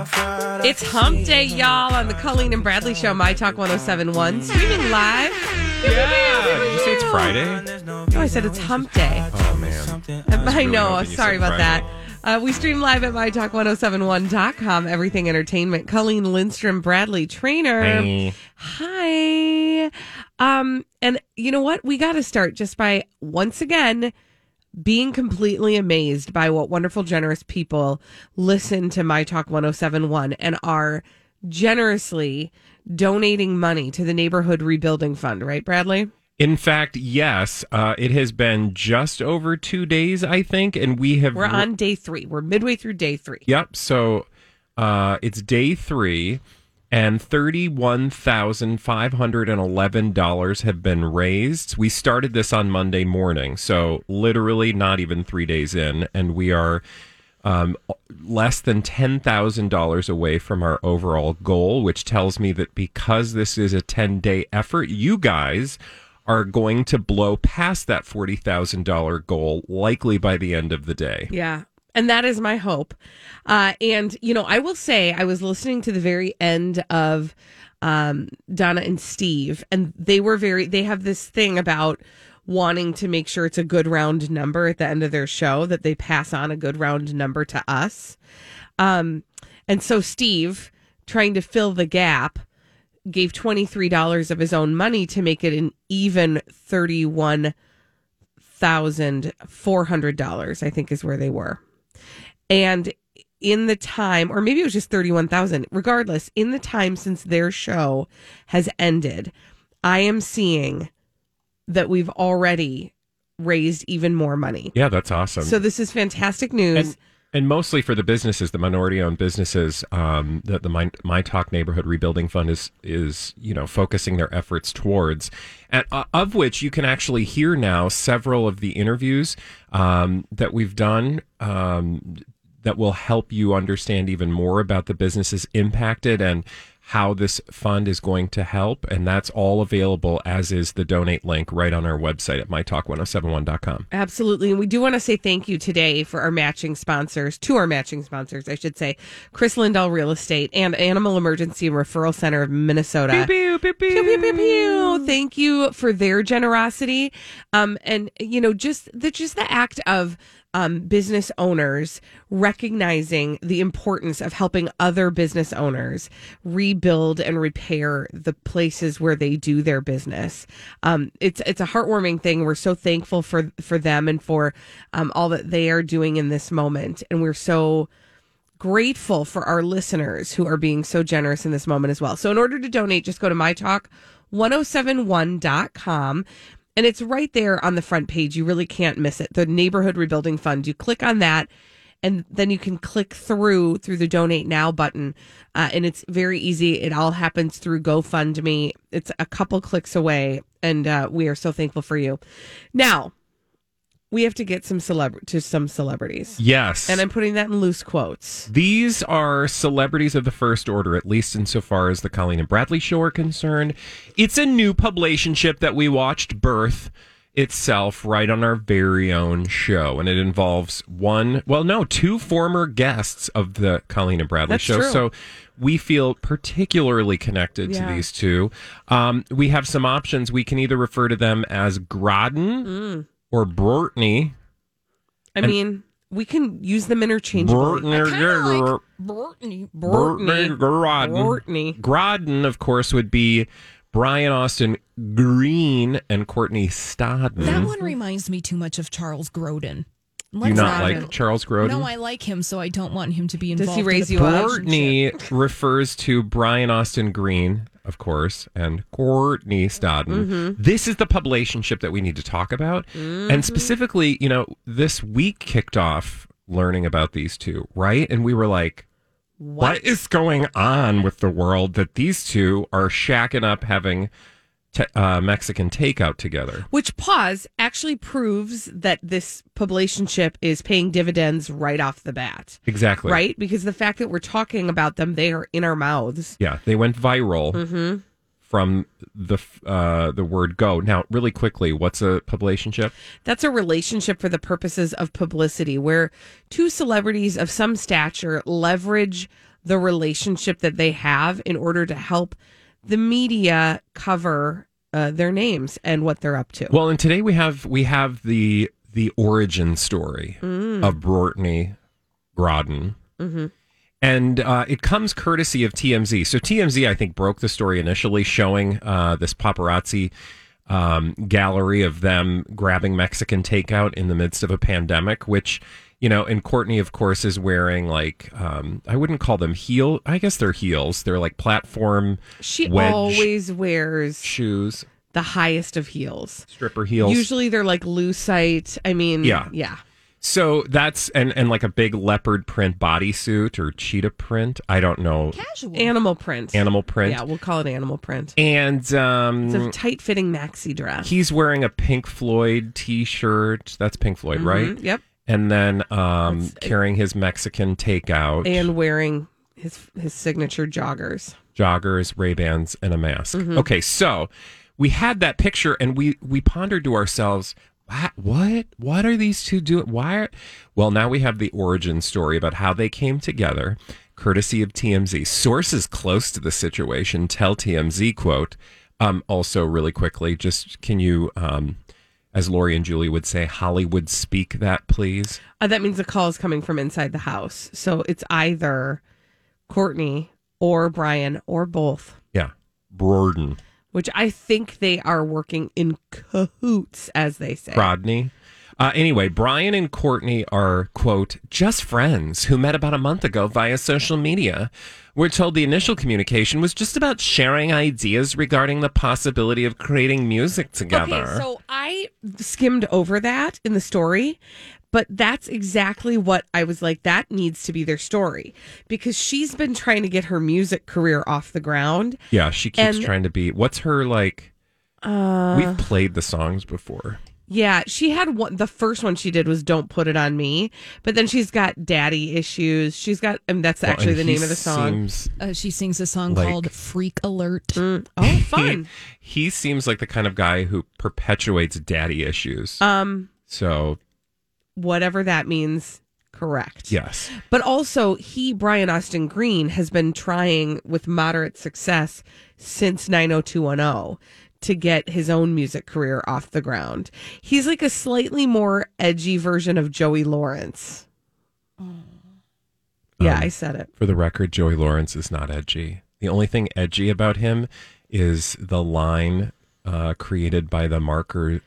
It's Hump Day, y'all, on the Colleen and Bradley Show, My Talk 1071, streaming live. Yeah. Did you say it's Friday? No, I said it's Hump Day. Oh man. I know. Sorry about that. Uh, we stream live at mytalk1071.com, everything entertainment. Colleen Lindstrom, Bradley Traynor. Hey. Hi. Um, and you know what? We got to start just by once again being completely amazed by what wonderful, generous people listen to My Talk 1071 and are generously donating money to the Neighborhood Rebuilding Fund, right, Bradley? In fact, yes. Uh, it has been just over two days, I think, and we have. We're on day three. We're midway through day three. Yep. So uh, it's day three, and thirty-one thousand five hundred and eleven dollars have been raised. We started this on Monday morning, so literally not even three days in, and we are um, less than ten thousand dollars away from our overall goal, which tells me that because this is a ten-day effort, you guys are going to blow past that forty thousand dollar goal, likely by the end of the day. Yeah. And that is my hope. Uh, and, you know, I will say, I was listening to the very end of um, Donna and Steve, and they were very, they have this thing about wanting to make sure it's a good round number at the end of their show, that they pass on a good round number to us. Um, and so Steve, trying to fill the gap, gave $23 of his own money to make it an even 31 thousand four hundred dollars, I think is where they were. And in the time, or maybe it was just thirty one thousand, regardless, in the time since their show has ended, I am seeing that we've already raised even more money. Yeah, that's awesome. So this is fantastic news. And, mostly for the businesses, the minority-owned businesses, um, that the My, My Talk Neighborhood Rebuilding Fund is is you know focusing their efforts towards, and uh, of which you can actually hear now several of the interviews um, that we've done. Um, that will help you understand even more about the businesses impacted and how this fund is going to help. And that's all available, as is the donate link right on our website at mytalk1071.com. Absolutely. And we do want to say thank you today for our matching sponsors, to our matching sponsors, I should say, Chris Lindell Real Estate and Animal Emergency and Referral Center of Minnesota. Pew, pew, pew, Pew, pew, pew, pew. Thank you for their generosity. Um, and you know, just the just the act of um, business owners recognizing the importance of helping other business owners rebuild and repair the places where they do their business. Um, it's it's a heartwarming thing. We're so thankful for for them and for um, all that they are doing in this moment, and we're so grateful for our listeners who are being so generous in this moment as well. So, in order to donate, just go to mytalk1071.com. And it's right there on the front page. You really can't miss it. The Neighborhood Rebuilding Fund. You click on that, and then you can click through through the Donate Now button. Uh, and it's very easy. It all happens through GoFundMe. It's a couple clicks away, and uh, we are so thankful for you. Now, we have to get some celeb to some celebrities. Yes. And I'm putting that in loose quotes. These are celebrities of the first order, at least insofar as the Colleen and Bradley show are concerned. It's a new publicationship that we watched birth itself right on our very own show. And it involves one, well, no, two former guests of the Colleen and Bradley That's show. true. So we feel particularly connected Yeah. to these two. Um, we have some options. We can either refer to them as Grodden Mm. Or Bortney. I And- mean, we can use them interchangeably. Brittany, Brittany. Brittany Grodden. Brittany. Grodden, of course, would be Brian Austin Green and Courtney Stodden. That one reminds me too much of Charles Grodin. Do you Let's not Grodden. like Charles Grodin? No, I like him, so I don't want him to be Does involved. he raise in you a up? relationship. Courtney refers to Brian Austin Green, of course, and Courtney Stodden. Mm-hmm. This is the publicationship that we need to talk about. Mm-hmm. And specifically, you know, this week kicked off learning about these two, right? And we were like, what is going on with the world that these two are shacking up having te- uh, Mexican takeout together? Which pause actually proves that this publicationship is paying dividends right off the bat. Exactly. Right? Because the fact that we're talking about them, they are in our mouths. Yeah, they went viral Mm-hmm. from the uh, the word go. Now, really quickly, what's a publicationship? That's a relationship for the purposes of publicity where two celebrities of some stature leverage the relationship that they have in order to help the media cover uh, their names and what they're up to. Well, and today we have we have the the origin story Mm. of Brittany Grodden. Mm-hmm. And uh, it comes courtesy of TMZ. So TMZ, I think, broke the story initially, showing uh, this paparazzi um, gallery of them grabbing Mexican takeout in the midst of a pandemic. Which, you know, and Courtney, of course, is wearing like um, I wouldn't call them heel. I guess they're heels. They're like platform she always wears shoes, the highest of heels. stripper heels. Usually they're like lucite. I mean, Yeah. yeah. So that's and and like a big leopard print bodysuit or cheetah print. I don't know Casual. Animal print. animal print. Yeah, we'll call it animal print. And It's a um, tight fitting maxi dress. he's wearing a Pink Floyd T-shirt. That's Pink Floyd, right? Mhm, Yep. And then um, carrying his Mexican takeout, And wearing his his signature joggers. joggers, Ray Bans, and a mask. Mm-hmm. Okay, so we had that picture, and we we pondered to ourselves, what what what are these two doing? Why? Are... Well, now we have the origin story about how they came together, courtesy of TMZ. Sources close to the situation tell TMZ quote. Um, also, really quickly, just can you, um, as Lori and Julie would say, Hollywood speak that, please? Uh, that means the call is coming from inside the house. So it's either Courtney or Brian or both, Yeah, Borden, which I think they are working in cahoots, as they say. Rodney. Uh, anyway, Brian and Courtney are, quote, just friends who met about a month ago via social media. We're told the initial communication was just about sharing ideas regarding the possibility of creating music together. Okay, so I skimmed over that in the story, but that's exactly what I was like. That needs to be their story because she's been trying to get her music career off the ground. yeah, she keeps and- trying to be. What's her, like, Uh, we've played the songs before. Yeah, she had one. The first one she did was "Don't Put It on Me," but then she's got daddy issues. She's got, and that's Well, actually and the name of the song. Seems, Uh, she sings a song Like- called "Freak Alert." Mm, Oh, fun. he seems like the kind of guy who perpetuates daddy issues. um, so, whatever that means. Correct. yes. But also, he, Brian Austin Green, has been trying with moderate success since 90210 to get his own music career off the ground. He's like a slightly more edgy version of Joey Lawrence. Yeah, Um, I said it. For the record, Joey Lawrence is not edgy. The only thing edgy about him is the line uh, created by the marker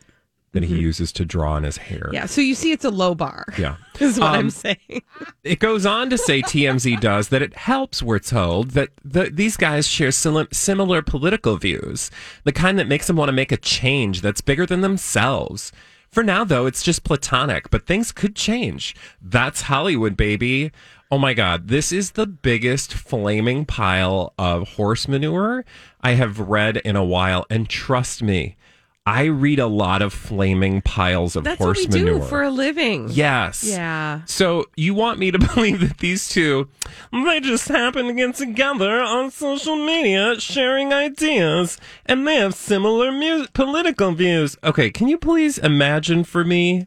that he uses to draw on his hair. Mm-hmm. Yeah, so you see, it's a low bar, Yeah. is what Um, I'm saying. It goes on to say TMZ does that it helps, we're told, that the, these guys share sim- similar political views, the kind that makes them want to make a change that's bigger than themselves. For now, though, it's just platonic, but things could change. That's Hollywood, baby. Oh my God, this is the biggest flaming pile of horse manure I have read in a while. And trust me, I read a lot of flaming piles of That's what horse we manure. do for a living. Yes. Yeah. So you want me to believe that these two, they just happen to get together on social media, sharing ideas, and they have similar mu- political views. Okay, can you please imagine for me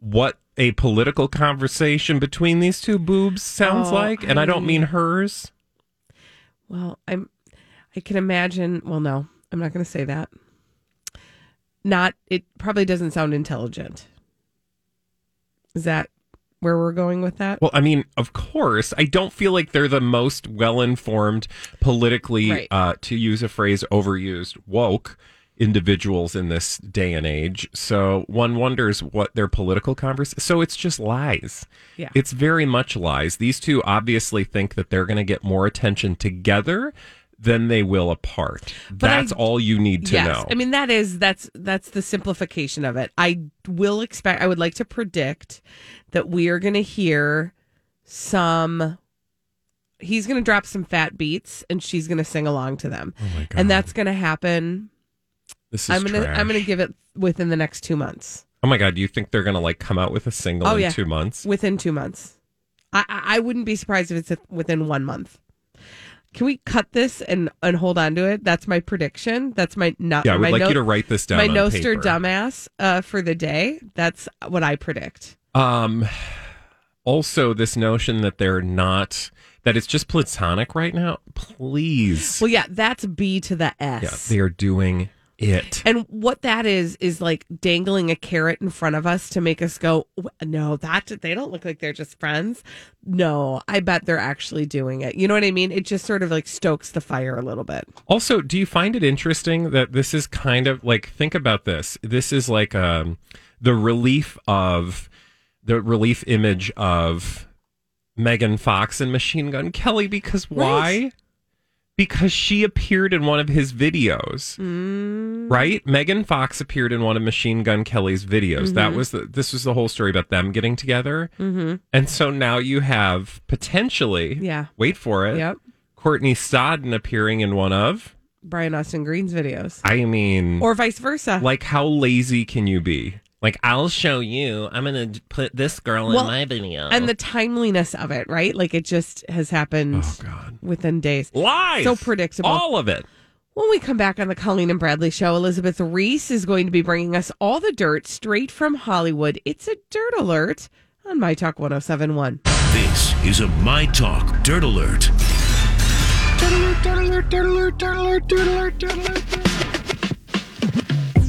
what a political conversation between these two boobs sounds Oh, like? And I don't mean hers. Well, I'm. I can imagine. Well, no, I'm not going to say that. Not. It probably doesn't sound intelligent. Is that where we're going with that? Well, I mean, of course, I don't feel like they're the most well informed, politically, Right. uh, to use a phrase overused, woke individuals in this day and age. So one wonders what their political conversation. So it's just lies. Yeah. It's very much lies. These two obviously think that they're going to get more attention together than they will apart. But I- That's all you need to yes, know. I mean that is that's that's the simplification of it. I will expect. I would like to predict that we are going to hear some. He's going to drop some fat beats, and she's going to sing along to them, oh my God. and that's going to happen. this is I'm gonna trash. I'm gonna give it within the next two months. Oh my God. Do you think they're going to like come out with a single Oh, in yeah. two months? Within two months, I I I wouldn't be surprised if it's within one month. Can we cut this and and hold on to it? That's my prediction. That's my not. Yeah, I would like note- you to write this down. my Noster dumbass uh, for the day. That's what I predict. Um, also, this notion that they're not that it's just platonic right now. Please, Well, yeah, that's B to the yeah, S. they are doing it. and what that is is like dangling a carrot in front of us to make us go, no, that they don't look like they're just friends. No, I bet they're actually doing it. You know what I mean? It just sort of like stokes the fire a little bit. Also, do you find it interesting that this is kind of like think about this? This is like um the relief of the relief image of Megan Fox and Machine Gun Kelly because why? Right. Because she appeared in one of his videos. Mm. Right? Megan Fox appeared in one of Machine Gun Kelly's videos. That was the, this was the whole story about them getting together. Mm-hmm. And so now you have potentially, Yeah. wait for it, Yep. Courtney Stodden appearing in one of. Brian Austin Green's videos, I mean, or vice versa. like how lazy can you be? Like I'll show you. I'm gonna put this girl Well, in my video. and the timeliness of it, right? Like it just has happened oh god, within days. lies. So predictable. All of it. When we come back on the Colleen and Bradley show, Elizabeth Reese is going to be bringing us all the dirt straight from Hollywood. It's a dirt alert on My Talk 1071. This is a My Talk Dirt Alert.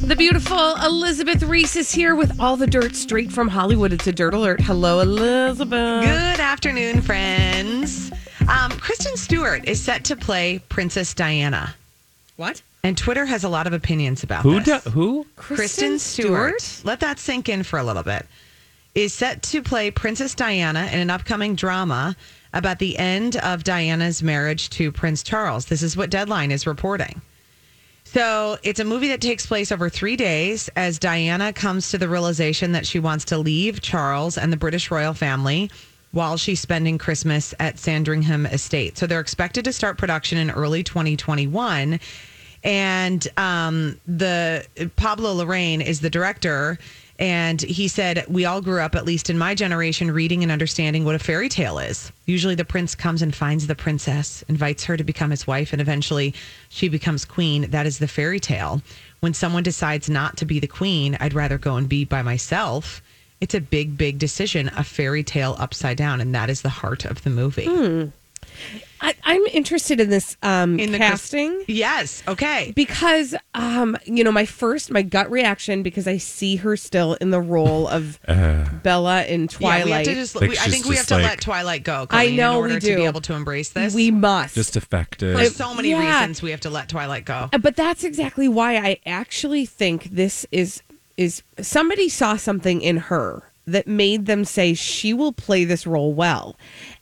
The beautiful Elizabeth Reese is here with all the dirt straight from Hollywood. It's a dirt alert. Hello, Elizabeth. Good afternoon, friends. Um, Kristen Stewart is set to play Princess Diana, What? and Twitter has a lot of opinions about Who? this. Do, who? Kristen Stewart, let that sink in for a little bit, is set to play Princess Diana in an upcoming drama about the end of Diana's marriage to Prince Charles. This is what Deadline is reporting. So it's a movie that takes place over three days as Diana comes to the realization that she wants to leave Charles and the British royal family while she's spending Christmas at Sandringham Estate. So they're expected to start production in early 2021. And um, the Pablo Larraín is the director. And he said, We all grew up, at least in my generation, reading and understanding what a fairy tale is. Usually the prince comes and finds the princess, invites her to become his wife, and eventually she becomes queen. That is the fairy tale. When someone decides not to be the queen, I'd rather go and be by myself. It's a big, big decision, a fairy tale upside down. And that is the heart of the movie. Hmm. I, I'm interested in this um, In the Chris- casting. Yes. Okay. because um you know my first my gut reaction because i see her still in the role of bella in Yeah, twilight we have to just. Like we, I she's think we have to like- let Twilight go. I know in we order to do. be able to embrace this. we must Just effective. For so many Yeah. reasons, we have to let Twilight go. Uh, but that's exactly why i actually think this is is somebody saw something in her that made them say she will play this role well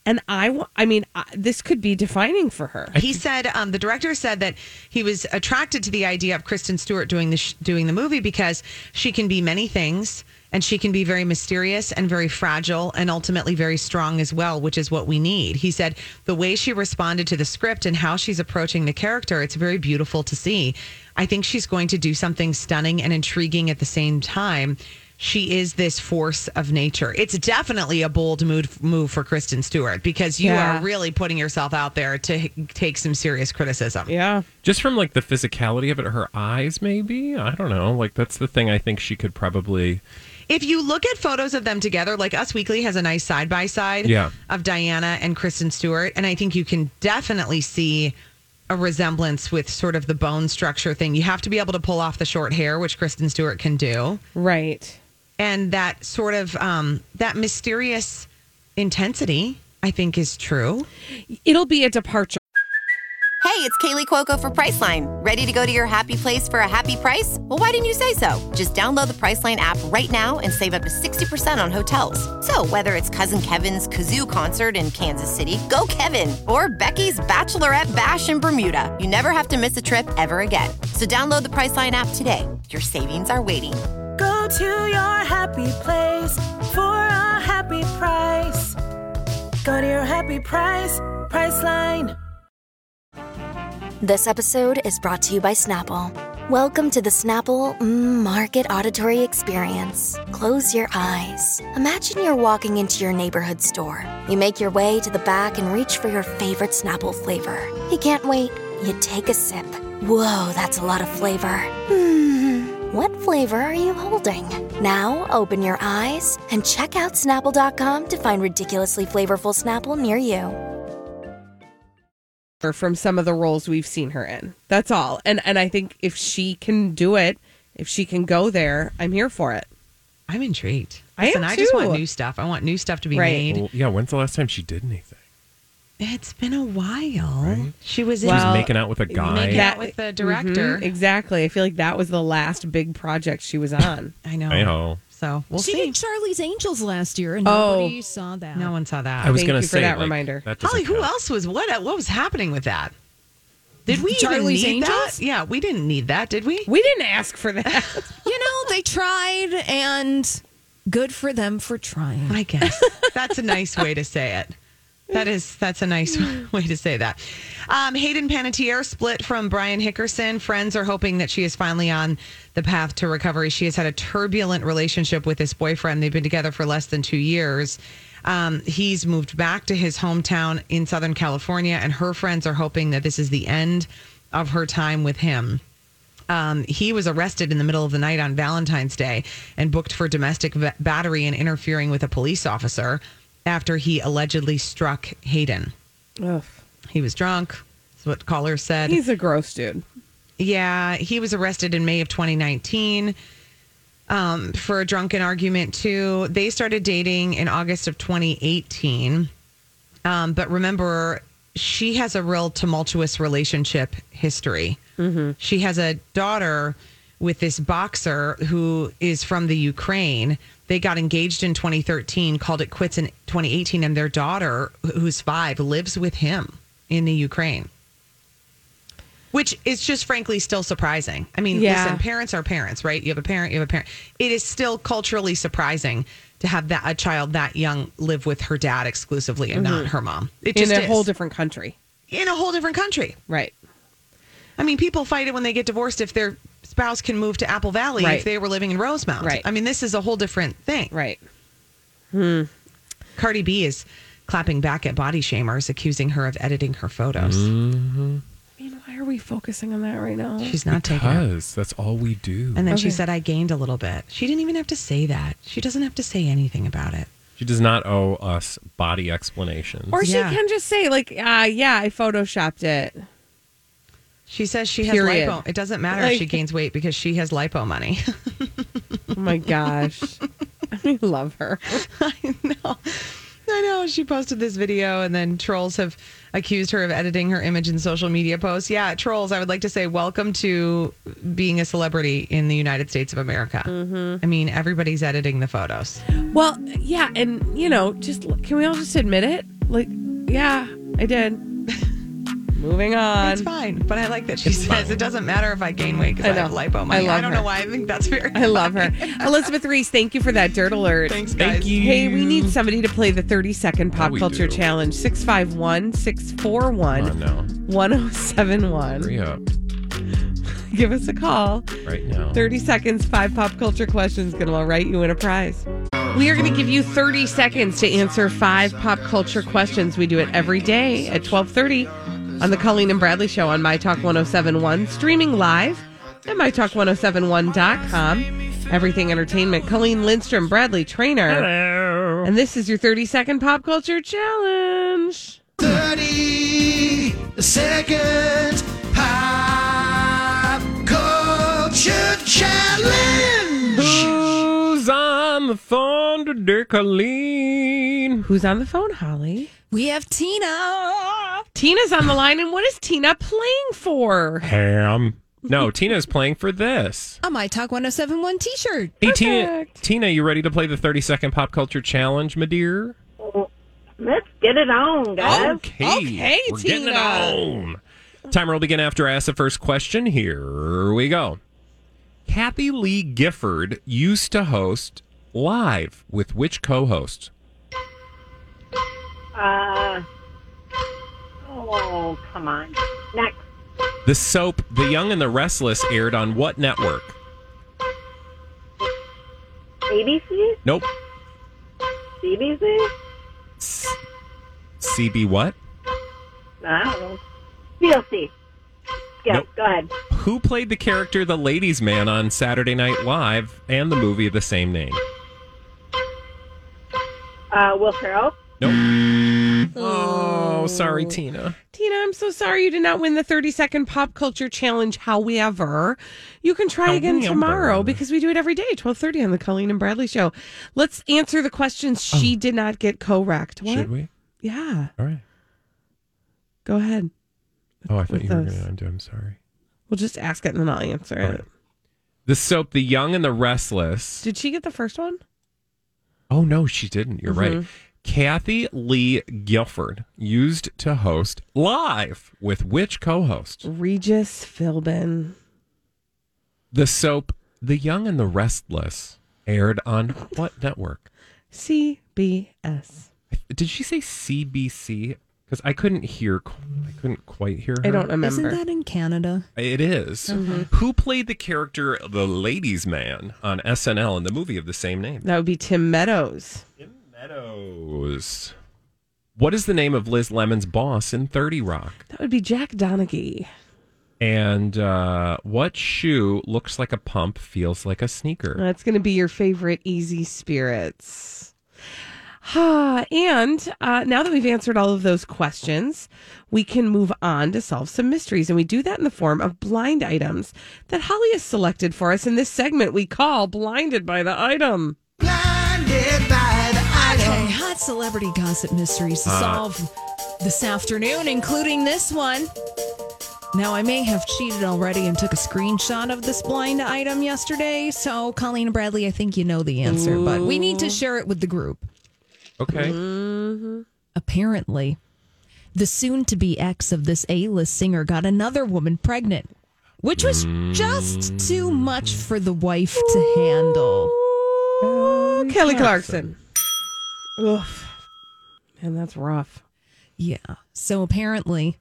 and i i mean this could be defining for her He said um, the director said that he was attracted to the idea of Kristen Stewart doing the sh- doing the movie because she can be many things and she can be very mysterious and very fragile and ultimately very strong as well, which is what we need. He said the way she responded to the script and how she's approaching the character, it's very beautiful to see. I think she's going to do something stunning and intriguing at the same time. She is this force of nature. It's definitely a bold move, move for Kristen Stewart because you Yeah. are really putting yourself out there to h- take some serious criticism. yeah Just from like the physicality of it, her eyes, maybe. I don't know. Like that's the thing. I think she could probably. If you look at photos of them together, like Us Weekly has a nice side by side of Diana and Kristen Stewart, and I think you can definitely see a resemblance with sort of the bone structure thing. You have to be able to pull off the short hair, which Kristen Stewart can do. right and that sort of um, that mysterious intensity. I think is true. It'll be a departure. Hey, it's Kaley Cuoco for Priceline. Ready to go to your happy place for a happy price? Well, why didn't you say so? Just download the Priceline app right now and save up to 60% on hotels. So, whether it's Cousin Kevin's Kazoo concert in Kansas City, go Kevin, or Becky's Bachelorette Bash in Bermuda, you never have to miss a trip ever again. So, download the Priceline app today. Your savings are waiting. Go to your happy place for a happy price. Go to your happy price, Priceline. This episode is brought to you by Snapple. Welcome to the Snapple mm, Market Auditory Experience. Close your eyes. Imagine you're walking into your neighborhood store. You make your way to the back and reach for your favorite Snapple flavor. You can't wait. You take a sip. Whoa, that's a lot of flavor. Hmm, what flavor are you holding? Now open your eyes and check out Snapple.com to find ridiculously flavorful Snapple near you. from some of the roles we've seen her in. That's all. And and I think if she can do it, if she can go there, I'm here for it. I'm intrigued. I Listen, am I just want new stuff. I want new stuff to be Right. made. Well, yeah, when's the last time she did anything? It's been a while. Right. She was in was Well, making out with a guy. making That- out with the director. Mhm, exactly. I feel like that was the last big project she was on. I know. I know. So we'll see. she see. did Charlie's Angels last year, and Oh. nobody saw that. No one saw that. I was Thank going you to for say that like, reminder. That doesn't Holly, who count. else was what? What was happening with that? Did we Charlie's even need Angels? that? Yeah, we didn't need that, did we? We didn't ask for that. You know, they tried, and good for them for trying. I guess that's a nice way to say it. That is that's a nice way to say that. Um, Hayden Panettiere split from Brian Hickerson. Friends are hoping that she is finally on the path to recovery. She has had a turbulent relationship with this boyfriend. They've been together for less than two years. Um, he's moved back to his hometown in Southern California, and her friends are hoping that this is the end of her time with him. Um, he was arrested in the middle of the night on Valentine's Day and booked for domestic va- battery and interfering with a police officer after he allegedly struck Hayden. Ugh. He was drunk. That's what callers said. He's a gross dude. Yeah, he was arrested in May of 2019 um, for a drunken argument, too. They started dating in August of 2018. Um, but remember, she has a real tumultuous relationship history. She has a daughter with this boxer who is from the Ukraine. They got engaged in 2013, called it quits in 2018, and their daughter, who's five, lives with him in the Ukraine which is just frankly still surprising. I mean, Yeah. listen, parents are parents, right? You have a parent, you have a parent. It is still culturally surprising to have that a child that young live with her dad exclusively and not mm-hmm. her mom. It In just a is. whole different country. in a whole different country. Right. I mean, people fight it when they get divorced if their spouse can move to Apple Valley Right. if they were living in Rosemount. Right. I mean, this is a whole different thing. Right. Hmm. Cardi B is clapping back at body shamers, accusing her of editing her photos. I mean, why are we focusing on that right now? She's not taking it. Because that's all we do. And then she said, I gained a little bit. She didn't even have to say that. She doesn't have to say anything about it. she does not owe us body explanations. Or she Yeah. can just say, like, uh, yeah, I photoshopped it. She says she has Period. lipo. It doesn't matter if she gains weight because she has lipo money. Oh my gosh. I love her. I know. I know. She posted this video and then trolls have accused her of editing her image in social media posts. Yeah, trolls, I would like to say welcome to being a celebrity in the United States of America. Mm-hmm. I mean, everybody's editing the photos. Well, yeah, and you know, just can we all just admit it? Like, yeah, I did. Moving on. It's fine. But I like that she says it doesn't matter if I gain weight because I I, have know. lipo money. I love don't her. know why I think that's very I love her. Elizabeth Reese, thank you for that dirt alert. Thanks, guys. Thank you. Hey, we need somebody to play the 30 second pop we culture do. challenge 651 Come 641 on now. 1071. Hurry up. Give us a call. Right now. 30 seconds, five pop culture questions, going to write you in a prize. We are going to give you 30 seconds to answer five pop culture questions. We do it every day at 1230 on the Colleen and Bradley Show on My Talk 1071, streaming live at MyTalk1071.com. Everything Entertainment. Colleen Lindstrom, Bradley Traynor. Hello. And this is your 30 second pop culture challenge. 30 second pop culture challenge. Who's on on the phone today, Colleen. Who's on the phone, Holly? We have Tina. Tina's on the line, and what is Tina playing for? Ham. No, Tina's playing for this. A My Talk 1071 t shirt. Hey, Tina, Tina, you ready to play the 30 second pop culture challenge, my dear? Let's get it on, guys. Okay. Okay, We're getting it Tina. on. Timer will begin after I ask the first question. Here we go. Kathie Lee Gifford used to host live with which co-host? Uh, oh, come on. Next. The soap The Young and the Restless aired on what network? ABC? Nope. CBC? CB what? I don't know. TLC. Yeah, Nope. go ahead. Who played the character the Ladies Man on Saturday Night Live and the movie of the same name? Uh, Will Ferrell? Nope. Oh, sorry, Tina. Tina, I'm so sorry you did not win the 30 second pop culture challenge. However, you can try again However. tomorrow because we do it every day, 1230 on the Colleen and Bradley show. Let's answer the questions she oh. did not get correct. What? Should we? Yeah. All right. Go ahead. Oh, I thought you were those. going to undo. I'm sorry. We'll just ask it and then I'll answer it. The soap The Young and the Restless. Did she get the first one? Oh, no, she didn't. You're right. Mm-hmm. Kathie Lee Gifford used to host live with which co host? Regis Philbin. The soap The Young and the Restless aired on what network? CBS. Did she say CBC? Because I couldn't hear, I couldn't quite hear her. I don't remember. Isn't that in Canada? It is. Mm-hmm. Who played the character the Ladies Man on SNL in the movie of the same name? That would be Tim Meadows. Meadows. What is the name of Liz Lemon's boss in 30 Rock? That would be Jack Donaghy. And uh, what shoe looks like a pump, feels like a sneaker? That's going to be your favorite easy spirits. Ah, and uh, now that we've answered all of those questions, we can move on to solve some mysteries. And we do that in the form of blind items that Holly has selected for us in this segment we call Blinded by the Item. Blinded by the item. Okay, hot celebrity gossip mysteries to Hot. solve this afternoon, including this one. Now, I may have cheated already and took a screenshot of this blind item yesterday. So, Colleen and Bradley, I think you know the answer, but we need to share it with the group. Okay. Mm-hmm. Apparently, the soon to be ex of this A list singer got another woman pregnant, which was just too much for the wife to handle. Kelly Clarkson. Oof. And that's rough. Yeah. So apparently,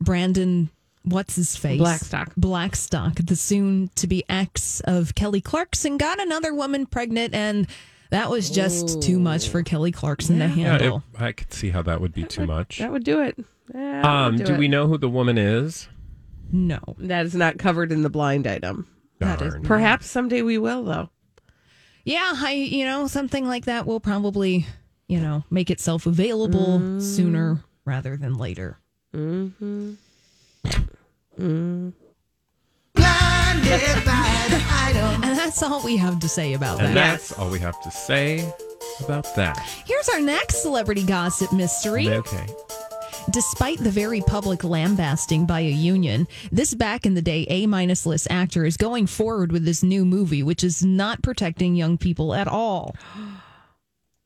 Brandon, what's his face? Blackstock. Blackstock, the soon to be ex of Kelly Clarkson, got another woman pregnant, and that was just too much for Kelly Clarkson to Yeah, handle. it- I could see how that would be too much. That would do it. Yeah, Um, would do it. we know who the woman is? no. That is not covered in the blind item. That is- Perhaps someday we will, though. Yeah, I, you know, something like that will probably, you know, make itself available Mm. sooner rather than later. Mm-hmm. Blinded by the item. And that's all we have to say about And that. that's all we have to say about that. Here's our next celebrity gossip mystery. Okay. Despite the very public lambasting by a union, this back in the day A minus list actor is going forward with this new movie, which is not protecting young people at all.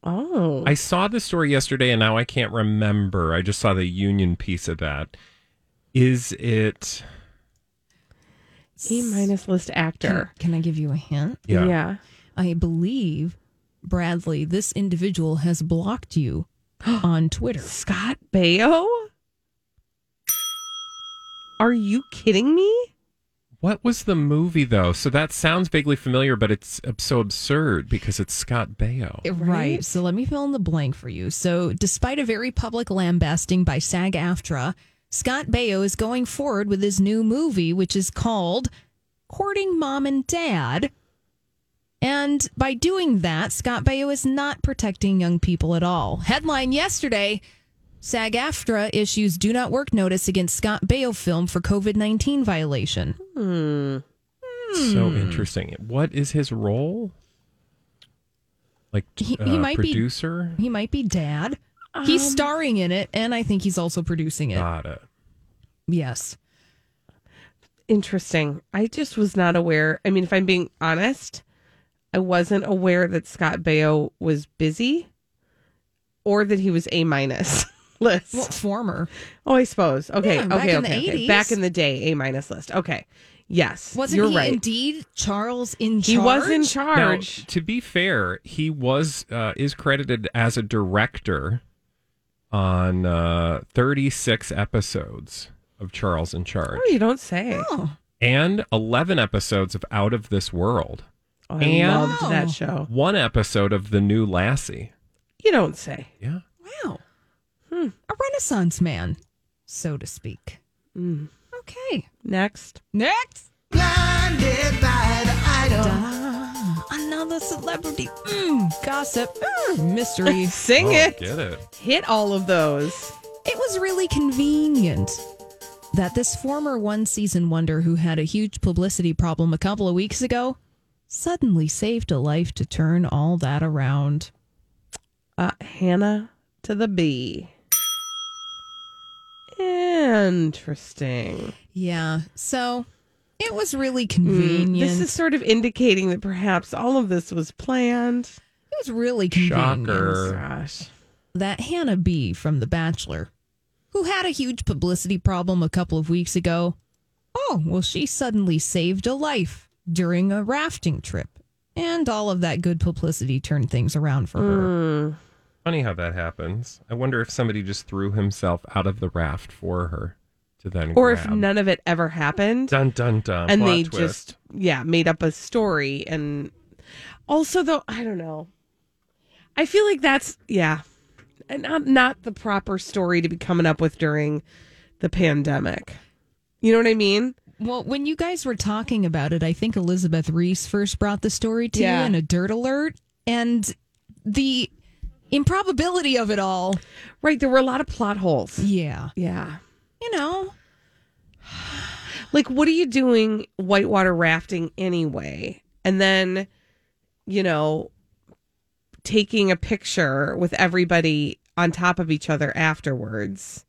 Oh. I saw the story yesterday and now I can't remember. I just saw the union piece of that. Is it E minus list Can, actor. can I give you a hint? Yeah. yeah. I believe, Bradley, this individual has blocked you on Twitter. Scott Baio? Are you kidding me? What was the movie though? So that sounds vaguely familiar, but it's so absurd because it's Scott Baio. Right. So let me fill in the blank for you. So, despite a very public lambasting by SAG AFTRA, Scott Baio is going forward with his new movie, which is called Courting Mom and Dad. And by doing that, Scott Baio is not protecting young people at all. Headline yesterday SAG AFTRA issues do not work notice against Scott Baio film for COVID 19 violation. Hmm. So interesting. What is his role? Like He, uh, he might producer. be he might be dad. he's Um, starring in it, and I think he's also producing it. Got it. yes. Interesting. I just was not aware. I mean, if I'm being honest, I wasn't aware that Scott Baio was busy or that he was A minus list. Well, former. oh, I suppose. Okay. Yeah, okay. back in okay, the okay. 80s. Back in the day, A minus list. Okay. Yes. Wasn't you're he right. indeed Charles in charge? he was in Now, charge. to be fair, he was uh, is credited as a director on uh, 36 episodes of Charles in Charge oh, you don't say. Oh, and 11 episodes of Out of This World. Oh, I And- loved that show. One episode of The New Lassie. You don't say. Yeah. wow. Hmm. A renaissance man, so to speak. Mm. Okay. Next. Next. Blinded by the item. Da, another celebrity. Mm, gossip. Mm, mystery. Sing Oh, it. Get it. Hit all of those. It was really convenient that this former one season wonder who had a huge publicity problem a couple of weeks ago suddenly saved a life to turn all that around. Uh, Hannah to the B. Interesting. Yeah, so it was really Mm, convenient. This is sort of indicating that perhaps all of this was planned. it was really convenient. Shocker. Gosh. That Hannah B from The Bachelor, who had a huge publicity problem a couple of weeks ago, oh, well, she suddenly saved a life during a rafting trip. And all of that good publicity turned things around for her. Mm. Funny how that happens. I wonder if somebody just threw himself out of the raft for her to then Or if none of it ever happened. Dun dun dun. and Plot they twist. just yeah made up a story and also though i don't know i feel like that's yeah not not the proper story to be coming up with during the pandemic you know what i mean Well, when you guys were talking about it, I think Elizabeth Reese first brought the story to Yeah. you in a dirt alert. And the improbability of it all. right there were a lot of plot holes. Yeah. yeah. You know, like what are you doing whitewater rafting anyway? And then you know taking a picture with everybody on top of each other afterwards.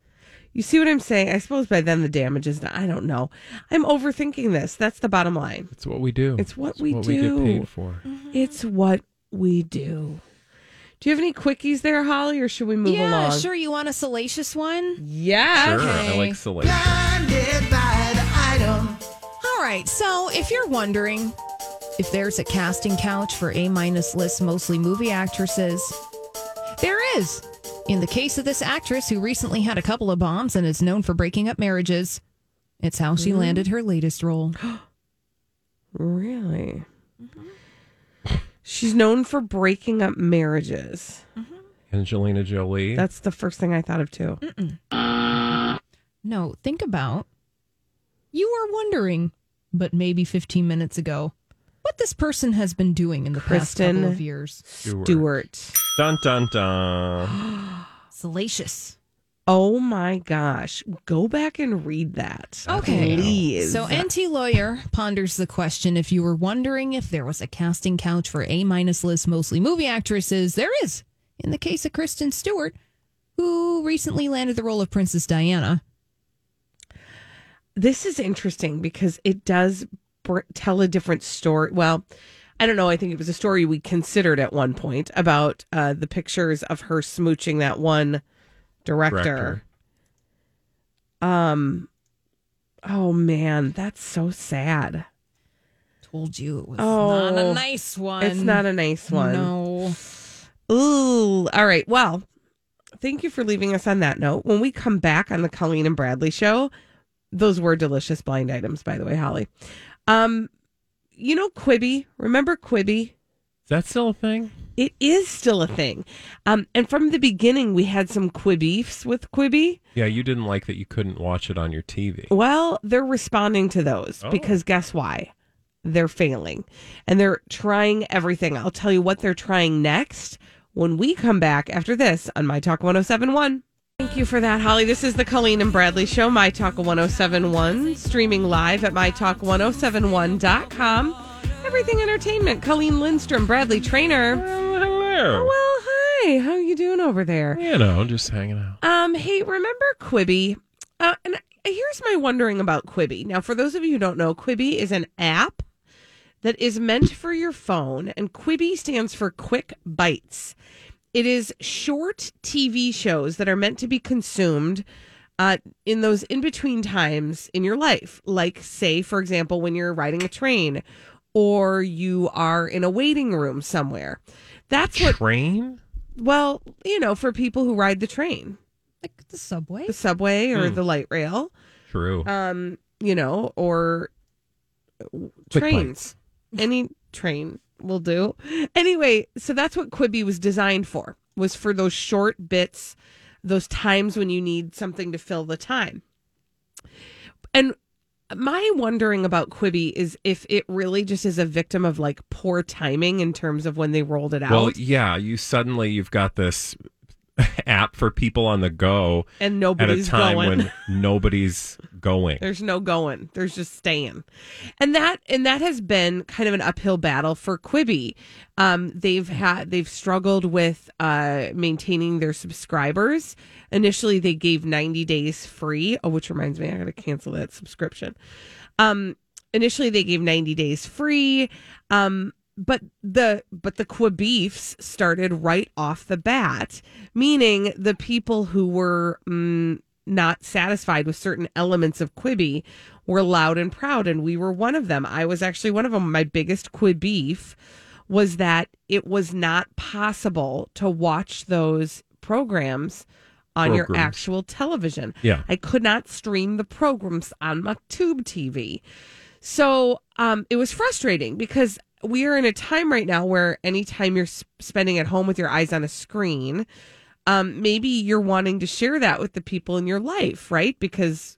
You see what i'm saying? I suppose by then the damage is done. I don't know. I'm overthinking this. That's the bottom line. It's what we do. It's what It's we what do. we get paid for. Mm-hmm. it's what we do do you have any quickies there holly or should we move on? yeah, along sure. You want a salacious one? yeah Sure, Okay. I like salacious. Blinded by the item. All right. So, if you're wondering if there's a casting couch for A minus list, mostly movie actresses, there is. In the case of this actress who recently had a couple of bombs and is known for breaking up marriages, it's how she mm-hmm. landed her latest role. Really? Mm-hmm. She's known for breaking up marriages. Mm-hmm. Angelina Jolie. That's the first thing I thought of too. No, think about you were wondering, but maybe 15 minutes ago, what this person has been doing in the past couple of years. Stewart. Stewart. Dun dun dun. Salacious. Oh my gosh. Go back and read that. Okay. Please. So, Enty Lawyer ponders the question if you were wondering if there was a casting couch for A minus list, mostly movie actresses, there is. In the case of Kristen Stewart, who recently landed the role of Princess Diana. this is interesting because it does br- tell a different story. Well, I don't know. I think it was a story we considered at one point about uh, the pictures of her smooching that one director. Director. Um. Oh man, that's so sad. Told you it was Oh, not a nice one. It's not a nice one. No. Ooh. All right. Well, thank you for leaving us on that note. When we come back on the Colleen and Bradley show, those were delicious blind items, by the way, Holly. Um, you know Quibby. Remember Quibi? That still a thing? It is still a thing. Um, and from the beginning, we had some Quibbeefs with Quibi. Yeah, you didn't like that you couldn't watch it on your TV. Well, they're responding to those Oh. because guess why? They're failing and they're trying everything. I'll tell you what they're trying next when we come back after this on My Talk 1071. Thank you for that, Holly. This is the Colleen and Bradley Show, My Talk 1071, streaming live at MyTalk1071.com. Everything Entertainment, Colleen Lindstrom, Bradley Traynor. you. Well, hi. How are you doing over there? You know, just hanging out. Um, hey, remember Quibi? Uh, and here's my wondering about Quibi. Now, for those of you who don't know, Quibi is an app that is meant for your phone, and Quibi stands for Quick Bites. It is short TV shows that are meant to be consumed uh, in those in between times in your life. Like, say, for example, when you're riding a train or you are in a waiting room somewhere. That's what Train? well, you know, for people who ride the train, Like the subway. the subway or Hmm. the light rail, True. um, you know, or trains. Any train will do. Anyway, so that's what Quibi was designed for. Was for those short bits, those times when you need something to fill the time. And my wondering about Quibi is if it really just is a victim of like poor timing in terms of when they rolled it out. Well, yeah, you suddenly you've got this app for people on the go and at a nobody's time going. when nobody's going. There's no going. There's just staying. And that and that has been kind of an uphill battle for Quibi. Um, they've had they've struggled with uh, maintaining their subscribers. Initially, they gave 90 days free. Oh, which reminds me, I got to cancel that subscription. Um, initially, they gave 90 days free. Um, but the but the Quibbeefs started right off the bat, meaning the people who were mm, not satisfied with certain elements of Quibi were loud and proud, and we were one of them. I was actually one of them. My biggest Quibbeef was that it was not possible to watch those programs on your actual television. Yeah. I could not stream the programs on my tube TV. So um, it was frustrating because we are in a time right now where anytime you're spending at home with your eyes on a screen, um, maybe you're wanting to share that with the people in your life, right? Because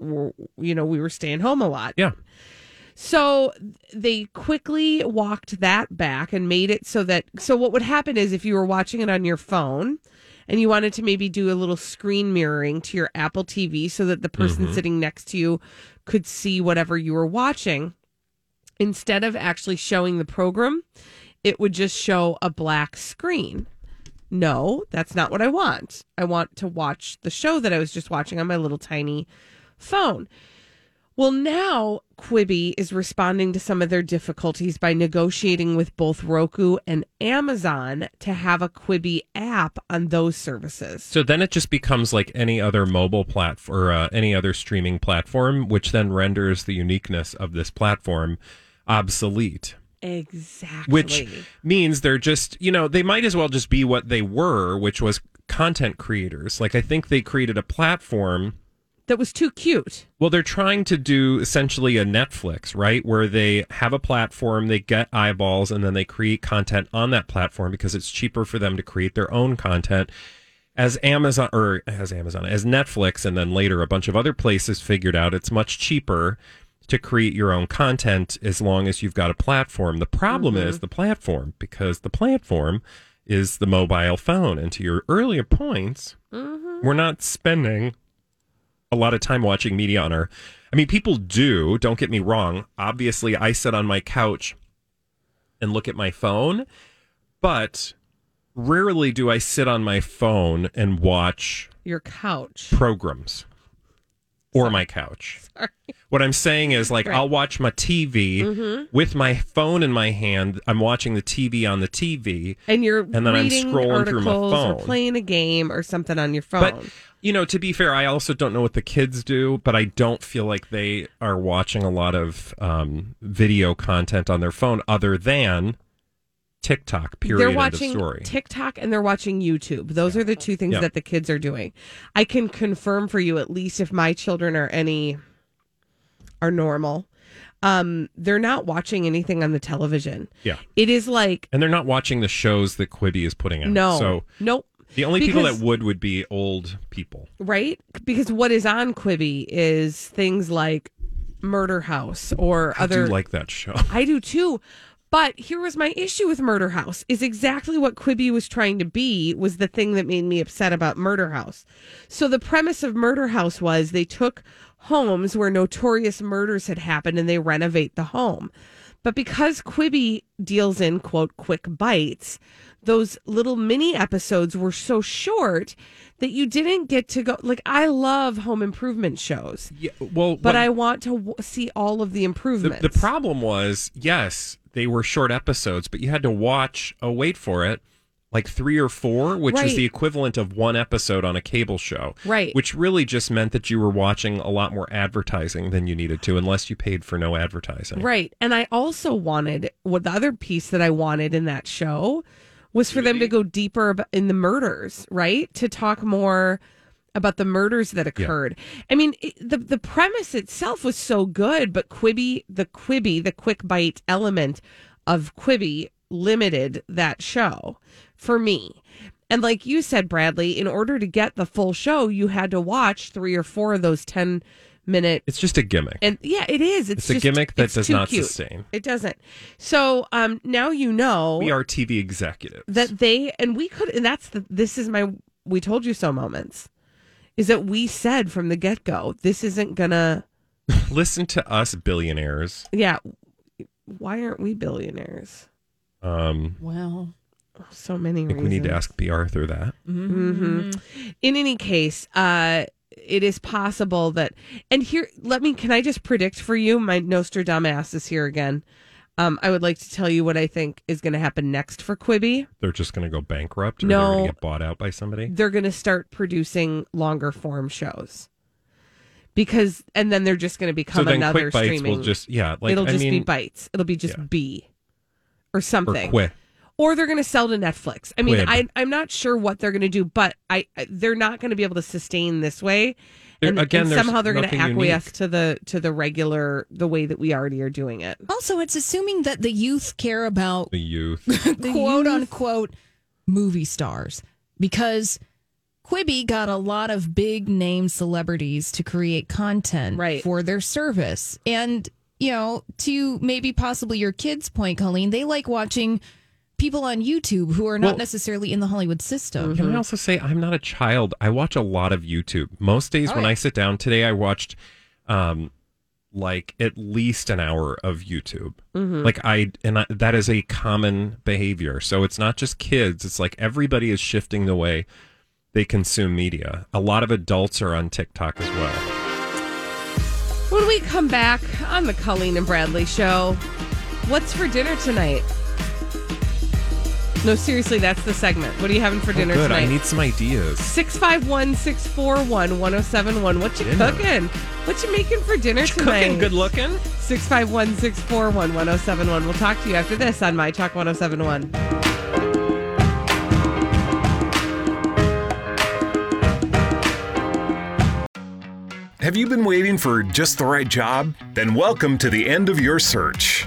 You know, we were staying home a lot. Yeah. So they quickly walked that back and made it so that so what would happen is if you were watching it on your phone and you wanted to maybe do a little screen mirroring to your Apple TV so that the person Mhm. sitting next to you could see whatever you were watching instead of actually showing the program it would just show a black screen no that's not what i want i want to watch the show that i was just watching on my little tiny phone well, now Quibi is responding to some of their difficulties by negotiating with both Roku and Amazon to have a Quibi app on those services. So then it just becomes like any other mobile platform or uh, any other streaming platform, which then renders the uniqueness of this platform obsolete. Exactly. Which means they're just, you know, they might as well just be what they were, which was content creators. Like I think they created a platform that was too cute. Well, they're trying to do essentially a Netflix, right? Where they have a platform, they get eyeballs, and then they create content on that platform because it's cheaper for them to create their own content. As Amazon or as Amazon, as Netflix, and then later a bunch of other places figured out it's much cheaper to create your own content as long as you've got a platform. The problem mm-hmm. is the platform because the platform is the mobile phone. And to your earlier points, mm-hmm. we're not spending a lot of time watching media on our I mean people do, don't get me wrong. Obviously I sit on my couch and look at my phone, but rarely do I sit on my phone and watch Your couch. programs. or my couch. What I'm saying is, like, Right. I'll watch my TV Mhm. with my phone in my hand. I'm watching the TV on the TV, And you're and then I'm scrolling through my articles or phone. playing a game or something on your phone. But you know, to be fair, I also don't know what the kids do, but I don't feel like they are watching a lot of um, video content on their phone other than TikTok. Period. they're of watching story. TikTok and they're watching YouTube. Those are the two things Yeah. that the kids are doing. I can confirm for you, at least if my children are any are normal, um, they're not watching anything on the television. yeah, It is like and they're not watching the shows that Quibi is putting out. no, so nope. The only people that would would be old people. right? Because what is on Quibi is things like Murder House or I other do like that show. I do too. But here was my issue with Murder House is exactly what Quibi was trying to be was the thing that made me upset about Murder House. So the premise of Murder House was they took homes where notorious murders had happened and they renovate the home. But because Quibi deals in quote quick bites, those little mini episodes were so short that you didn't get to go like I love home improvement shows. Yeah, well, But I want to w- see all of the the, improvements. the problem was yes, they were short episodes, but you had to watch. Oh, wait for it. Like three or four, which Right. the equivalent of one episode on a cable show. Right. Which really just meant that you were watching a lot more advertising than you needed to, unless you paid for no advertising. Right. And I also wanted what the other piece that I wanted in that show was for them to go deeper in the murders, right? To talk more about the murders that occurred. I mean, it, the the premise itself was so good, but Quibi, the Quibi, the quick bite element of Quibi limited that show for me. And like you said, Bradley, in order to get the full show, you had to watch three or four of those 10 minute It's just a gimmick. and yeah, it is. It's, It's a gimmick that does not cute. sustain. It doesn't. So um, now you know we are TV executives. that they and we could. And that's the. This is my. We told you so moments. Is that we said from the get go, this isn't gonna. Listen to us, billionaires. Yeah. Why aren't we billionaires? Um, Well, So many I think reasons. we need to ask B. Arthur that. hmm In any case, uh, it is possible that, and here, let me, can I just predict for you? My Nostradamus is here again. Um, I would like to tell you what I think is going to happen next for Quibi. They're just going to go bankrupt or they're No. going to get bought out by somebody. They're going to start producing longer form shows because, and then they're just going to become so then another Quick Bites streaming. will just, yeah, like, It'll I just be bites. It'll be just Yeah. B or something. or Quit. Or they're going to sell to Netflix. I mean, Quid. I, I'm not sure what they're going to do, but I, I they're not going to be able to sustain this way. There- And, again, and somehow they're going to acquiesce unique. to the to the regular the way that we already are doing it. also, it's assuming that the youth care about The youth. quote unquote movie stars because Quibi got a lot of big name celebrities to create content Right. for their service. And, you know, to maybe possibly your kids' point, Colleen, they like watching people on YouTube who are not Well- necessarily in the Hollywood system. Can I also say I'm not a child? I watch a lot of YouTube. Most days Oh, when yeah. I sit down today, I watched um like at least an hour of YouTube. Mm-hmm. Like I and I, that is a common behavior. So it's not just kids. It's like everybody is shifting the way they consume media. A lot of adults are on TikTok as well. When we come back on the Colleen and Bradley show, what's for dinner tonight? No, seriously, that's the segment. What are you having for oh, dinner oh, good. tonight? I need some ideas. 651 641 1071. What you Dinner. cooking? What you making for dinner What you tonight? cooking? Good looking. 651 641 1071. We'll talk to you after this on My Talk 1071. Have you been waiting for just the right job? Then welcome to the end of your search.